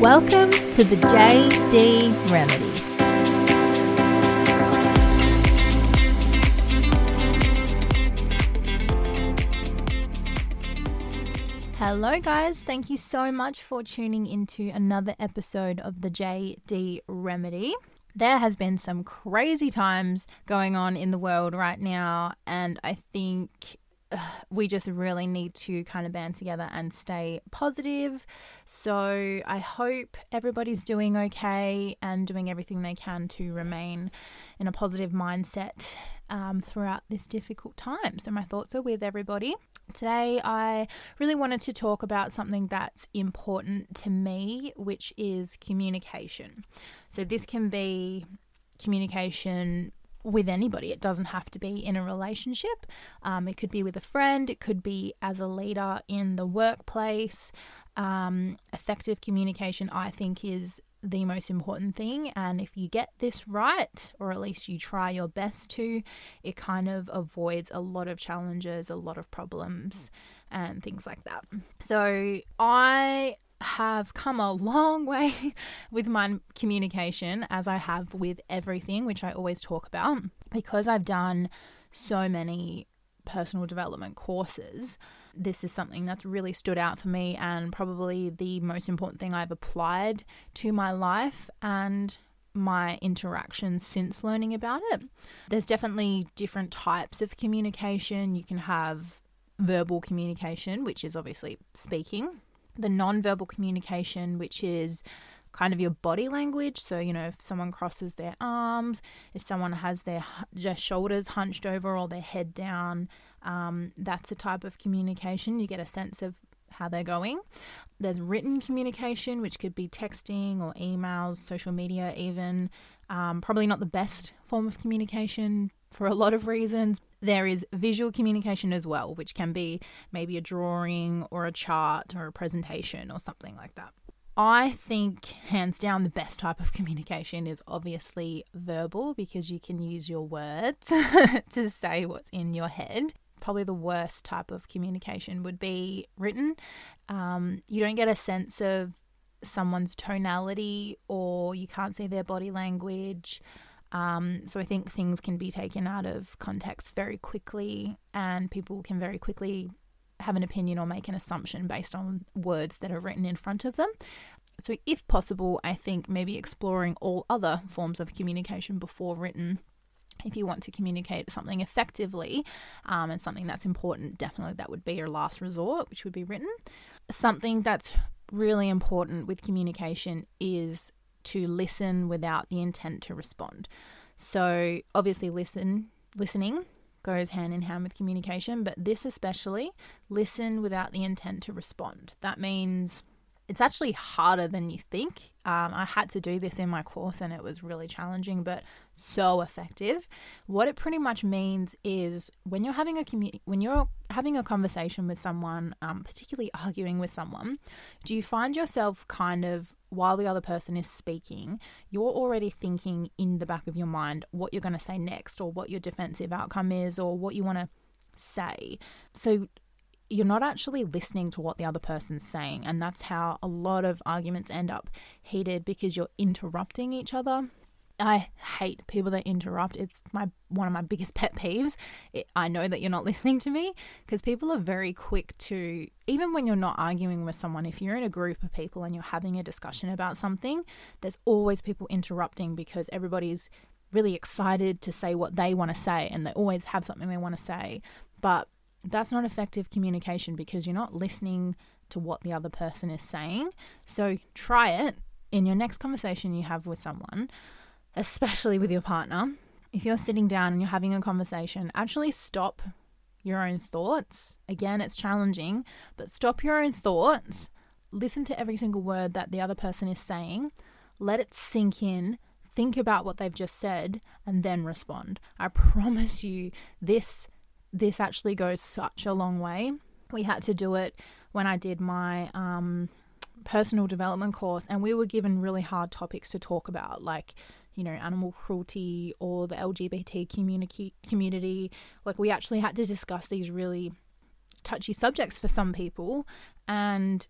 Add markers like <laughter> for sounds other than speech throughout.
Welcome to the JD Remedy. Hello, guys. Thank you so much for tuning into another episode of the JD Remedy. There has been some crazy times going on in the world right now, and I think <sighs> we just really need to kind of band together and stay positive. So I hope everybody's doing okay and doing everything they can to remain in a positive mindset um, throughout this difficult time. So my thoughts are with everybody. Today, I really wanted to talk about something that's important to me, which is communication. So, this can be communication with anybody. It doesn't have to be in a relationship. Um, it could be with a friend. It could be as a leader in the workplace. Um, effective communication, I think, is the most important thing. And if you get this right, or at least you try your best to, it kind of avoids a lot of challenges, a lot of problems, and things like that. So I have come a long way <laughs> with my communication as I have with everything, which I always talk about, because I've done so many personal development courses. This is something that's really stood out for me and probably the most important thing I've applied to my life and my interactions since learning about it. There's definitely different types of communication. You can have verbal communication, which is obviously speaking the non-verbal communication, which is kind of your body language. So, you know, if someone crosses their arms, if someone has their, their shoulders hunched over or their head down, um, that's a type of communication. You get a sense of how they're going. There's written communication, which could be texting or emails, social media, even. Um, probably not the best form of communication for a lot of reasons. There is visual communication as well, which can be maybe a drawing or a chart or a presentation or something like that. I think, hands down, the best type of <laughs> communication is obviously verbal because you can use your words <laughs> to say what's in your head. Probably the worst type of communication would be written. Um, you don't get a sense of someone's tonality or you can't see their body language. Um, so I think things can be taken out of context very quickly, and people can very quickly have an opinion or make an assumption based on words that are written in front of them. So, if possible, I think maybe exploring all other forms of communication before written. If you want to communicate something effectively um, and something that's important, definitely that would be your last resort, which would be written. Something that's really important with communication is to listen without the intent to respond. So, obviously, listen, listening goes hand in hand with communication, but this especially, listen without the intent to respond. That means it's actually harder than you think. Um, I had to do this in my course and it was really challenging, but so effective. What it pretty much means is when you're having a commu- when you're having a conversation with someone, um, particularly arguing with someone, do you find yourself kind of while the other person is speaking, you're already thinking in the back of your mind what you're going to say next, or what your defensive outcome is, or what you want to say. So you're not actually listening to what the other person's saying. And that's how a lot of arguments end up heated because you're interrupting each other. I hate people that interrupt. It's my one of my biggest pet peeves. It, I know that you're not <laughs> listening to me because people are very quick to even when you're not arguing with someone, if you're in a group of people and you're having a discussion about something, there's always people interrupting because everybody's really excited to say what they want to say and they always have something they want to say. But that's not effective communication because you're not listening to what the other person is saying. So try it in your next conversation you have with someone, especially with your partner. If you're sitting down and you're having a conversation, actually stop your own thoughts. Again, it's challenging, but stop your own thoughts. Listen to every single word that the other person is saying. Let it sink in. Think about what they've just said and then respond. I promise you, this this actually goes such a long way. We had to do it when I did my um, personal development course, and we were given really hard topics to talk about, like you know, animal cruelty or the LGBT community. Community, like we actually had to discuss these really touchy subjects for some people, and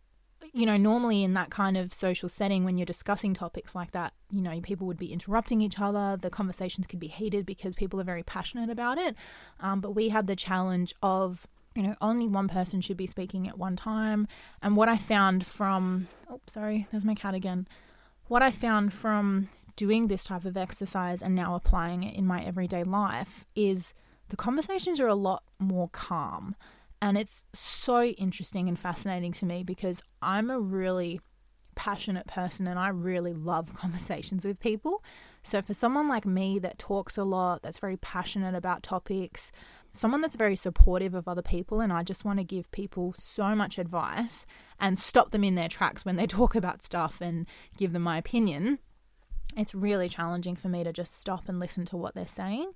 you know, normally in that kind of social setting, when you're discussing topics like that, you know, people would be interrupting each other. The conversations could be heated because people are very passionate about it. Um, but we had the challenge of, you know, only one person should be speaking at one time. And what I found from, oh, sorry, there's my cat again. What I found from doing this type of exercise and now applying it in my everyday life is the conversations are a lot more calm. And it's so interesting and fascinating to me because I'm a really passionate person and I really love <laughs> conversations with people. So, for someone like me that talks a lot, that's very passionate about topics, someone that's very supportive of other people, and I just want to give people so much advice and stop them in their tracks when they <laughs> talk about stuff and give them my opinion, it's really challenging for me to just stop and listen to what they're saying.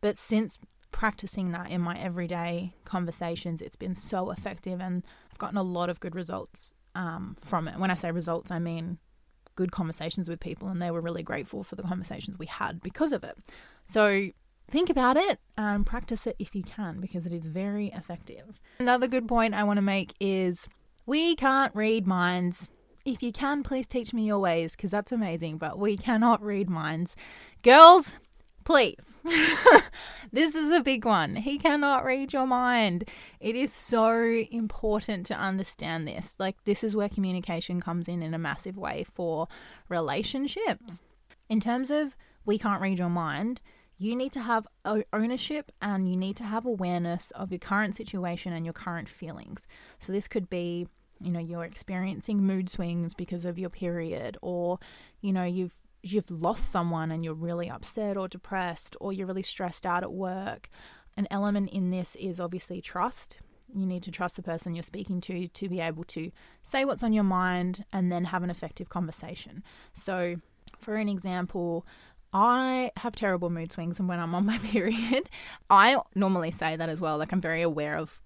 But since practicing that in my everyday conversations, it's been so effective and I've gotten a lot of good results um, from it. When I say results, I mean good conversations with people, and they were really grateful for the conversations we had because of it. So think about it and practice it if you can because it is very effective. Another good point I want to make is we can't read minds. If you can, please teach me your ways because that's amazing, but we cannot read minds. Girls, Please. <laughs> this is a big one. He cannot read your mind. It is so important to understand this. Like, this is where communication comes in in a massive way for relationships. In terms of we can't read your mind, you need to have ownership and you need to have awareness of your current situation and your current feelings. So, this could be you know you're experiencing mood swings because of your period or you know you've you've lost someone and you're really upset or depressed or you're really stressed out at work. An element in this is obviously trust. You need to trust the person you're speaking to to be able to say what's on your mind and then have an effective conversation. So, for an example, I have terrible mood swings and when I'm on my <laughs> period. I normally say that as well. Like I'm very aware of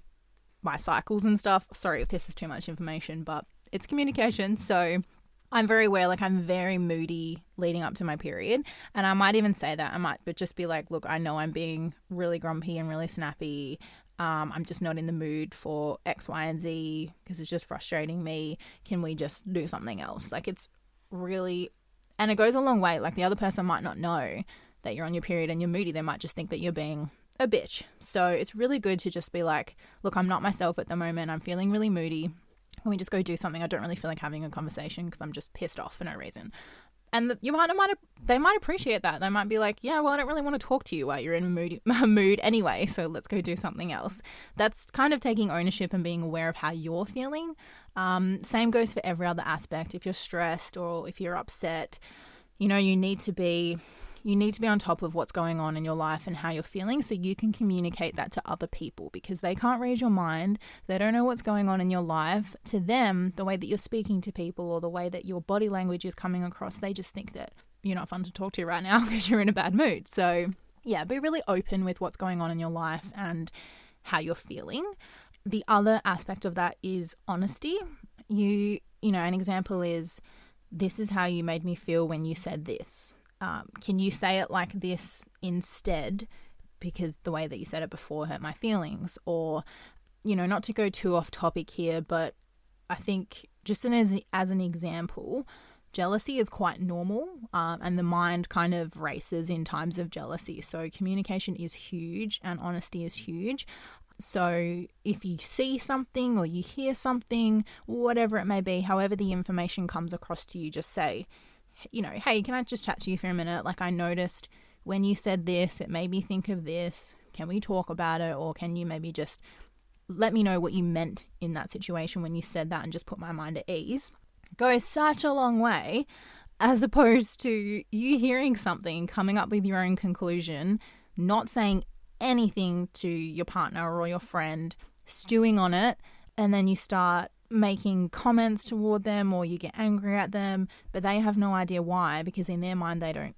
my cycles and stuff. Sorry if this is too much information, but it's communication. So I'm very aware, like I'm very moody leading up to my period. And I might even say that. I might but just be like, look, I know I'm being really grumpy and really snappy. Um, I'm just not in the mood for X, Y, and Z because it's just frustrating me. Can we just do something else? Like it's really, and it goes a long way. Like the other person might not know that you're on your period and you're moody. They might just think that you're being a bitch. So it's really good to just be like, look, I'm not myself at the moment. I'm feeling really moody Let me just go do something? I don't really feel like having a conversation because I'm just pissed off for no reason. And the, you might, might they might appreciate that. They might be like, yeah, well, I don't really want to talk to you while you're in a mood, <laughs> mood anyway, so let's go do something else. That's kind of taking ownership and being aware of how you're feeling. Um, same goes for every other aspect. If you're stressed or if you're upset, you know, you need to be you need to be on top of what's going on in your life and how you're feeling so you can communicate that to other people because they can't read your mind. They don't know what's going on in your life. To them, the way that you're speaking to people or the way that your body language is coming across, they just think that you're not fun to talk to right now <laughs> because you're in a bad mood. So, yeah, be really open with what's going on in your life and how you're feeling. The other aspect of that is honesty. You, you know, an example is this is how you made me feel when you said this um, can you say it like this instead? Because the way that you said it before hurt my feelings. Or, you know, not to go too off topic here, but I think just as, as an example, jealousy is quite normal um, and the mind kind of races in times of jealousy. So, communication is huge and honesty is huge. So, if you see something or you hear something, whatever it may be, however the information comes across to you, just say, you know, hey, can I just chat to you for a minute? Like, I noticed when you said this, it made me think of this. Can we talk about it? Or can you maybe just let me know what you meant in that situation when you said that and just put my mind at ease? Goes such a long way as opposed to you hearing something, coming up with your own conclusion, not saying anything to your partner or your friend, stewing on it, and then you start making comments toward them or you get angry at them, but they have no idea why because in their mind they don't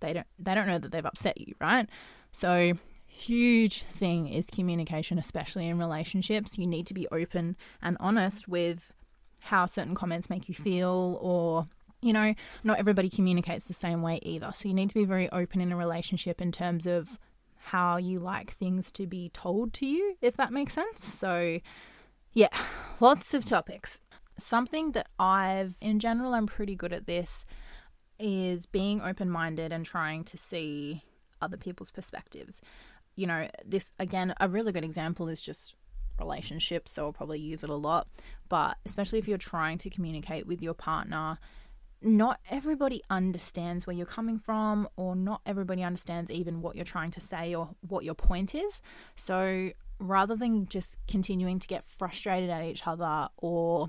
they don't they don't know that they've upset you, right? So huge thing is communication especially in relationships. You need to be open and honest with how certain comments make you feel or you know, not everybody communicates the same way either. So you need to be very open in a relationship in terms of how you like things to be told to you, if that makes sense. So yeah, lots of topics. something that I've, in general, I'm pretty good at this, is being open minded and trying to see other people's perspectives. You know, this, again, a really good example is just relationships, so I'll probably use it a lot. But especially if you're trying to communicate with your partner, not everybody understands where you're coming from, or not everybody understands even what you're trying to say or what your point is. So rather than just continuing to get frustrated at each other or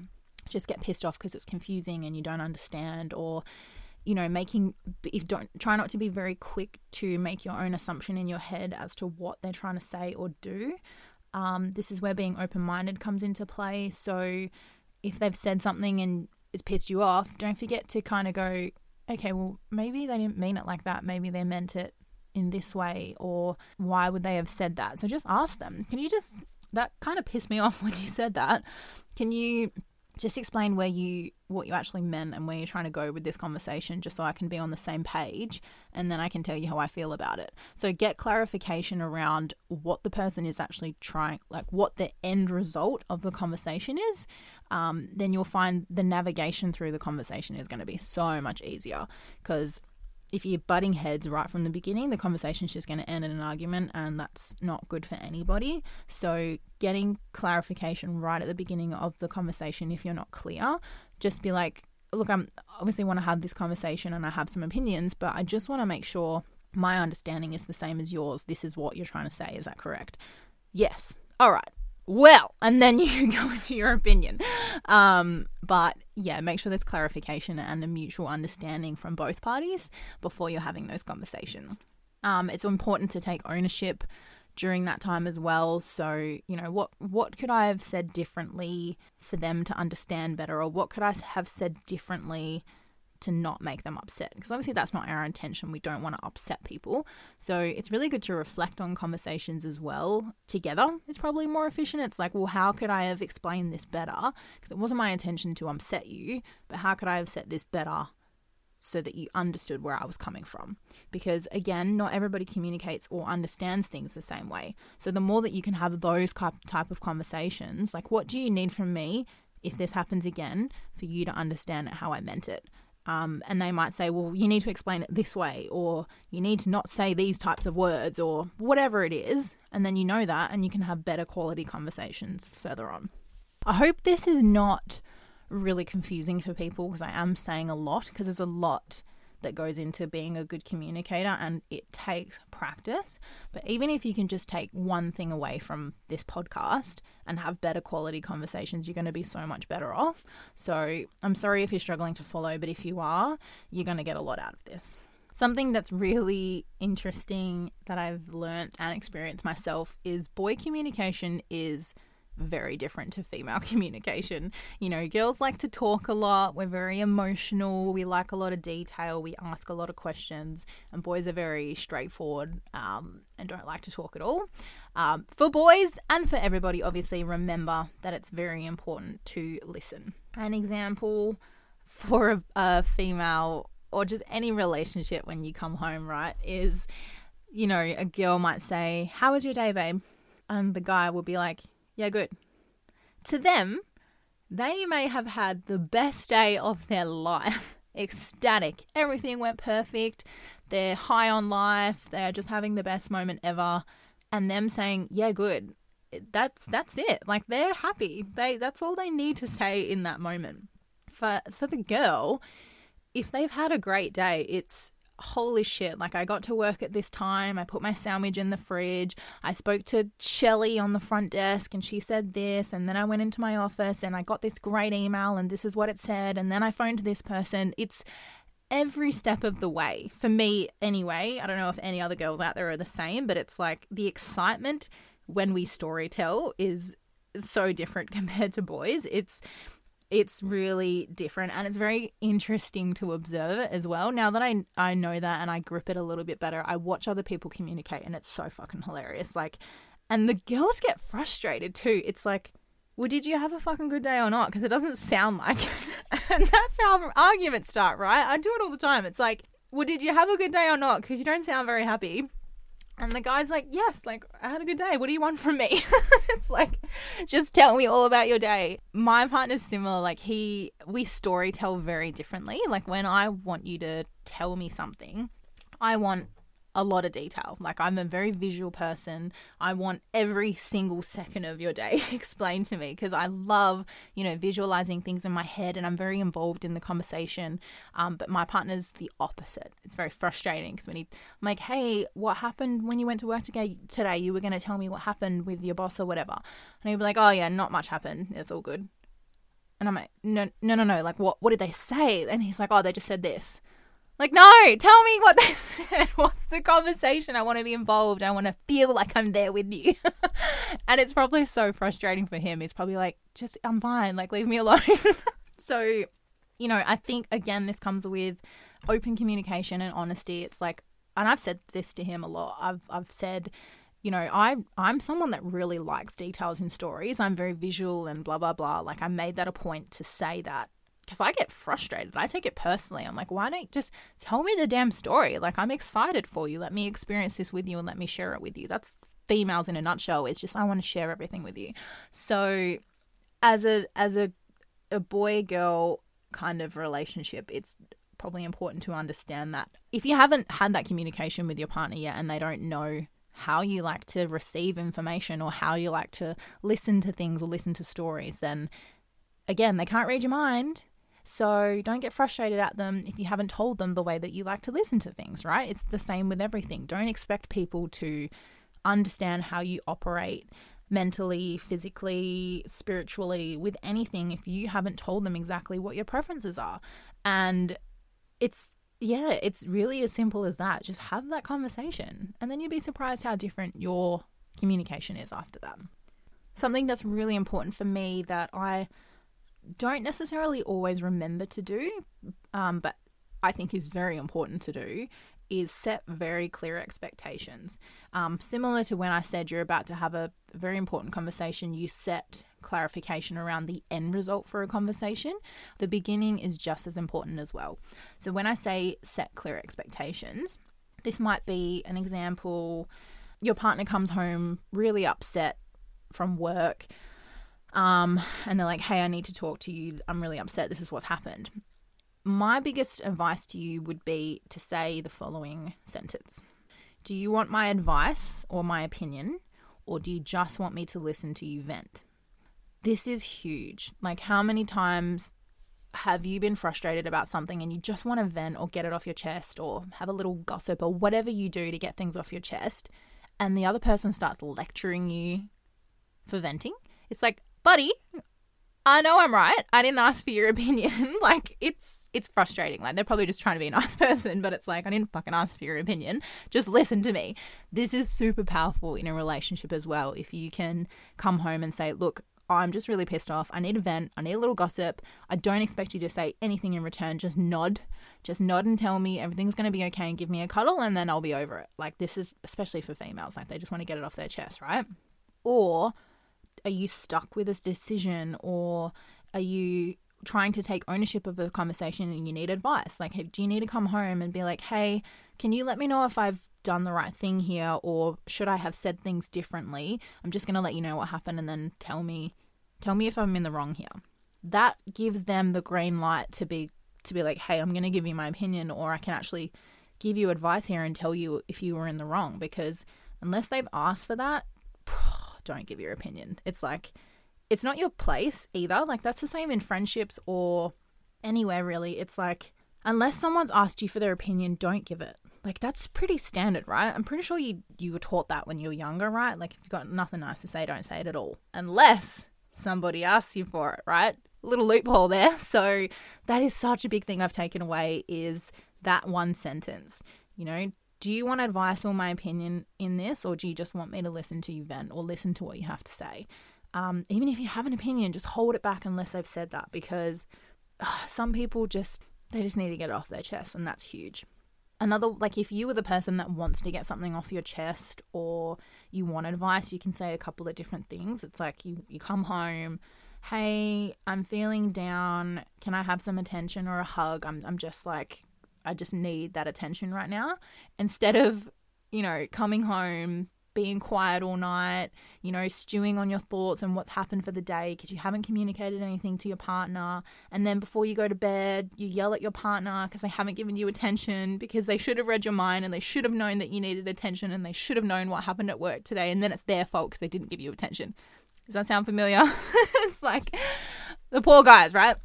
just get pissed off because it's confusing and you don't understand or you know making if don't try not to be very quick to make your own assumption in your head as to what they're trying to say or do. Um, this is where being open-minded comes into play. So if they've said something and it's pissed you off don't forget to kind of go okay well maybe they didn't mean it like that. Maybe they meant it in this way or why would they have said that so just ask them can you just that kind of pissed me <laughs> off when you said that can you just explain where you what you actually meant and where you're trying to go with this conversation just so I can be on the same page and then I can tell you how I feel about it. So get clarification around what the person is actually trying like what the end result of the conversation is. Um, then you'll find the navigation through the conversation is going to be so much easier because if you're butting heads right from the beginning, the conversation's just going to end in an argument, and that's not good for anybody. So, getting clarification right at the beginning of the conversation, if you're not clear, just be like, look, I'm obviously want to have this conversation and I have some opinions, but I just want to make sure my understanding is the same as yours. This is what you're trying to say. Is that correct? Yes. All right well, and then <laughs> you go into your opinion. Um, but yeah, make sure there's clarification and a mutual understanding from both parties before you're having those conversations. Um, it's important to take ownership during that time as well. So, you know, what what could I have said differently for them to understand better, or what could I have said differently to not make them upset because obviously that's not our intention. We don't want to upset people. So it's really good to reflect on conversations as well together. It's probably more efficient. It's like, well, how could I have explained this better? Because it wasn't my intention to upset you, but how could I have said this better so that you understood where I was coming from. Because again, not everybody communicates or understands things the same way. So the more that you can have those type of conversations, like what do you need from me if this happens again for you to understand how I meant it? Um, and they might say, well, you need to explain it this way, or you need to not say these types of words, or whatever it is. And then you know that, and you can have better quality conversations further on. I hope this is not really confusing for people because I am saying a lot, because there's a lot that goes into being a good communicator and it takes practice. But even if you can just take one thing away from this podcast and have better quality conversations, you're going to be so much better off. So I'm sorry if you're struggling to follow, but if you are, you're going to get a lot out of this. Something that's really interesting that I've learned and experienced myself is boy communication is very different to female <laughs> communication. You know, girls like to talk a lot, we're very emotional, we like a lot of detail, we ask a lot of questions, and boys are very straightforward um, and don't like to talk at all. Um, for boys and for everybody, obviously, remember that it's very important to listen. An example for a, a female or just any relationship when you come home, right, is you know, a girl might say, How was your day, babe? And the guy will be like, yeah, good. To them, they may have had the best day of their life. <laughs> Ecstatic. Everything went perfect. They're high on life. They're just having the best moment ever. And them saying, yeah, good. That's that's it. Like they're happy. They that's all they need to say in that moment. For for the girl, if they've had a great day, it's holy shit, like I got to work at this time. I put my sandwich in the fridge. I spoke to Shelly on the front desk and she said this. And then I went into my office and I got this great email and this is what it said. And then I phoned this person. It's every step of the way. For me, anyway. I don't know if any other girls out there are the same, but it's like the excitement when we story tell is so different <laughs> compared to boys. It's it's really different and it's very interesting to observe it as well. Now that I I know that and I grip it a little bit better, I watch other people communicate and it's so fucking hilarious. Like and the girls get frustrated too. It's like, well, did you have a fucking good day or not? Because it doesn't sound like it. <laughs> and that's how arguments start, right? I do it all the time. It's like, well, did you have a good day or not? Because you don't sound very happy. And the guy's like, Yes, like, I had a good day. What do you want from me? <laughs> it's like, just tell me all about your day. My partner's similar. Like, he, we story tell very differently. Like, when I want you to tell me something, I want a lot of detail. Like I'm a very visual person. I want every single second of your day <laughs> explained to me because I love, you know, visualizing things in my head and I'm very involved in the conversation. Um, but my partner's the opposite. It's very frustrating because when he, I'm like, hey, what happened when you went to work today? You were going to tell me what happened with your boss or whatever, and he'd be like, oh yeah, not much happened. It's all good. And I'm like, no, no, no, no. Like, what? What did they say? And he's like, oh, they just said this. Like, no, tell me what they <laughs> said. What's the conversation? I want to be involved. I want to feel like I'm there with you. <laughs> and it's probably so frustrating for him. He's probably like, just, I'm fine. Like, leave me alone. <laughs> so, you know, I think, again, this comes with open communication and honesty. It's like, and I've said this to him a lot. I've, I've said, you know, I I'm someone that really likes details in stories. I'm very visual and blah blah blah. Like I made that a point to say that because I get frustrated. I take it personally. I'm like, why don't you just tell me the damn story? Like, I'm excited for you. Let me experience this with you and let me share it with you. That's females in a nutshell. It's just I want to share everything with you. So, as a as a a boy girl kind of relationship, it's probably important to understand that if you haven't had that communication with your partner yet and they don't know how you like to receive information or how you like to listen to things or listen to stories, then again, they can't read your mind. So don't get frustrated at them if you haven't told them the way that you like to listen to things, right? It's the same with everything. Don't expect people to understand how you operate mentally, physically, spiritually, with anything if you haven't told them exactly what your preferences are. And it's, yeah, it's really as simple as that. Just have that conversation, and then you'd be surprised how different your communication is after that. Something that's really important for me that I don't necessarily always remember to do, um, but I think is very important to do, is set very clear expectations. Um, similar to when I said you're about to have a very important conversation, you set clarification around the end result for a conversation. The beginning is just as important as well. So when I say set clear expectations, this might be an example your partner comes home really upset from work um, and they're like, hey, I need to talk to you. I'm really upset. This is what's happened. My biggest advice to you would be to say the following sentence Do you want my advice or my opinion, or do you just want me to listen to you vent? This is huge. Like, how many times have you been frustrated about something and you just want to vent or get it off your chest or have a little gossip or whatever you do to get things off your chest, and the other person starts lecturing you for venting? It's like, buddy, I know I'm right. I didn't ask for your <laughs> opinion. <laughs> like it's it's frustrating. Like they're probably just trying to be a nice <laughs> person, but it's like I didn't fucking ask for your opinion. Just listen to me. This is super powerful in a relationship as well. If you can come home and say, "Look, I'm just really pissed off. I need a vent. I need a little gossip. I don't expect you to say anything in return. Just nod. Just nod and tell me everything's going to be okay and give me a cuddle and then I'll be over it." Like this is especially for females. Like they just want to get it off their chest, right? Or are you stuck with this decision or are you trying to take ownership of the conversation and you need advice? Like, do you need to come home and be like, hey, can you let me know if I've done the right thing here or should I have said things differently? I'm just going to let you know what happened and then tell me tell me if I'm in the wrong here. That gives them the green light to be to be like, "Hey, I'm going to give you my opinion or I can actually give you advice here and tell you if you were in the wrong because unless they've asked for that, don't give your opinion. It's like, it's not your place either. Like, that's the same in friendships or anywhere really. It's like, unless someone's asked you for their opinion, don't give it. Like, that's pretty standard, right? I'm pretty sure you, you were taught that when you were younger, right? Like, if you've got nothing nice to say, don't say it at all. Unless somebody asks you for it, right? Little loophole there. <laughs> So, that is such a big thing I've taken away is that one sentence. You know, do you want advice or my opinion in this, or do you just want me to listen to you vent or listen to what you have to say? Um, even if you have an opinion, just hold it back unless they've said that because uh, some people just they just need to get it off their chest, and that's huge. Another, like if you were the person that wants to get something off your chest or you want advice, you can say a couple of different things. It's like you, you come home, hey, I'm feeling down. Can I have some attention or a hug? I'm, I'm just like I just need that attention right now. Instead of, you know, coming home, being quiet all night, you know, stewing on your thoughts and what's happened for the day because you haven't communicated anything to your partner. And then before you go to bed, you yell at your partner because they haven't given you attention because they should have read your mind and they should have known that you needed attention and they should have known what happened at work today. And then it's their fault because they didn't give you attention. Does that sound familiar? <laughs> it's like the poor guys, right?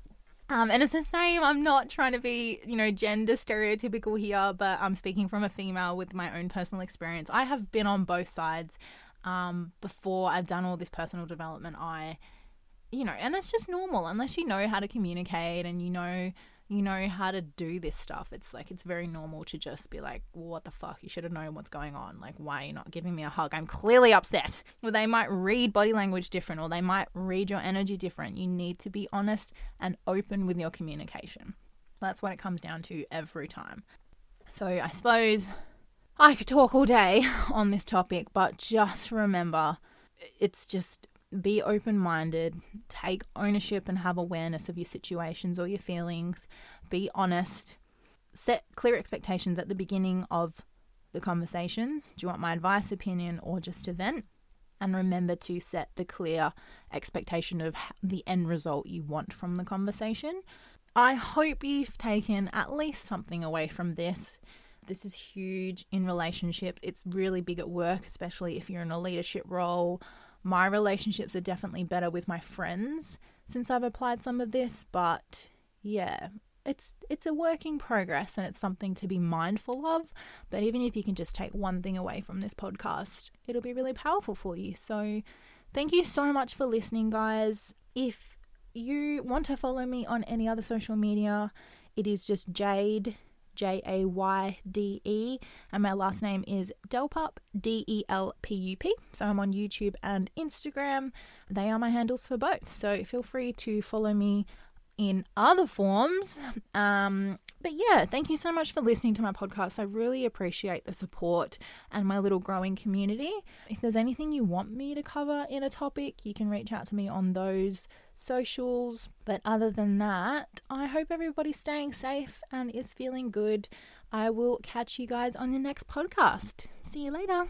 Um, and it's the same. I'm not trying to be, you know, gender stereotypical here, but I'm speaking from a female with my own personal experience. I have been on both sides um, before I've done all this personal development. I, you know, and it's just normal unless you know how to communicate and you know you know how to do this stuff. It's like it's very normal to just be like, what the fuck? You should have known what's going on. Like, why are you not giving me a hug? I'm clearly upset. Well, they might read body language different or they might read your energy different. You need to be honest and open with your communication. That's what it comes down to every time. So I suppose I could talk all day <laughs> on this topic, but just remember it's just be open minded, take ownership and have awareness of your situations or your feelings, be honest, set clear expectations at the beginning of the conversations. Do you want my advice, opinion, or just to vent? And remember to set the clear expectation of the end result you want from the conversation. I hope you've taken at least something away from this. This is huge in relationships. It's really big at work, especially if you're in a leadership role my relationships are definitely better with my friends since I've applied some of this, but yeah, it's it's a work in progress and it's something to be mindful of. But even if you can just take one thing away from this podcast, it'll be really powerful for you. So thank you so much for listening, guys. If you want to follow me on any other social media, it is just Jayde J A Y D E, and my last name is Delpup, D E L P U P. So I'm on YouTube and Instagram. They are my handles for both. So feel free to follow me in other forms. Um, but yeah, thank you so much for listening to my podcast. I really appreciate the support and my little growing community. If there's anything you want me to cover in a topic, you can reach out to me on those socials. But other than that, I hope everybody's staying safe and is feeling good. I will catch you guys on the next podcast. See you later.